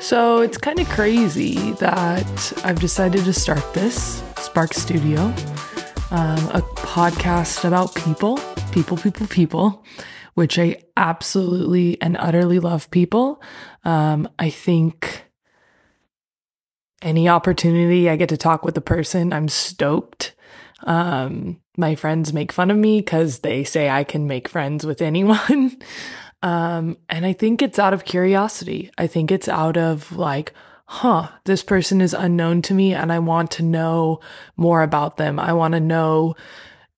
So it's kind of crazy that I've decided to start this Spark Studio, um, a podcast about people, people, people, people, which I absolutely and utterly love people. Um, I think any opportunity I get to talk with a person, I'm stoked. Um, my friends make fun of me because they say I can make friends with anyone. um, and I think it's out of curiosity. I think it's out of like, huh, this person is unknown to me and I want to know more about them. I want to know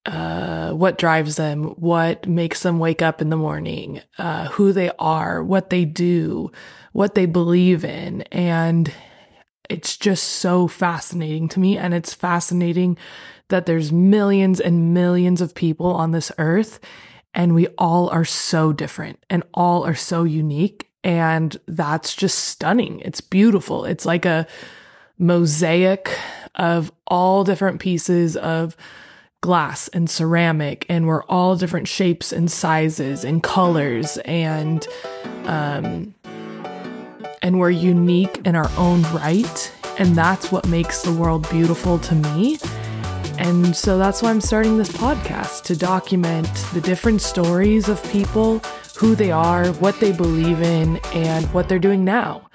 uh, what drives them, what makes them wake up in the morning, uh, who they are, what they do, what they believe in. And it's just so fascinating to me. And it's fascinating that there's millions and millions of people on this earth and we all are so different and all are so unique. And that's just stunning. It's beautiful. It's like a mosaic of all different pieces of glass and ceramic and we're all different shapes and sizes and colors and um and we're unique in our own right and that's what makes the world beautiful to me and so that's why I'm starting this podcast to document the different stories of people, who they are, what they believe in, and what they're doing now.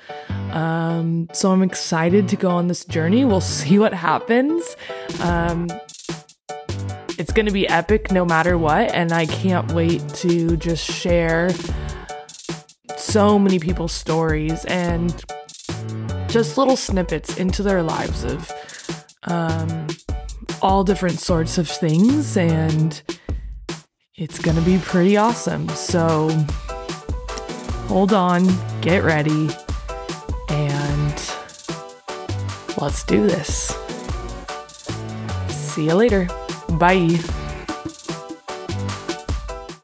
Um, so I'm excited to go on this journey. We'll see what happens. Um, it's going to be epic no matter what. And I can't wait to just share so many people's stories and just little snippets into their lives of um, all different sorts of things, and it's going to be pretty awesome. So hold on, get ready, and let's do this. See you later. Bye.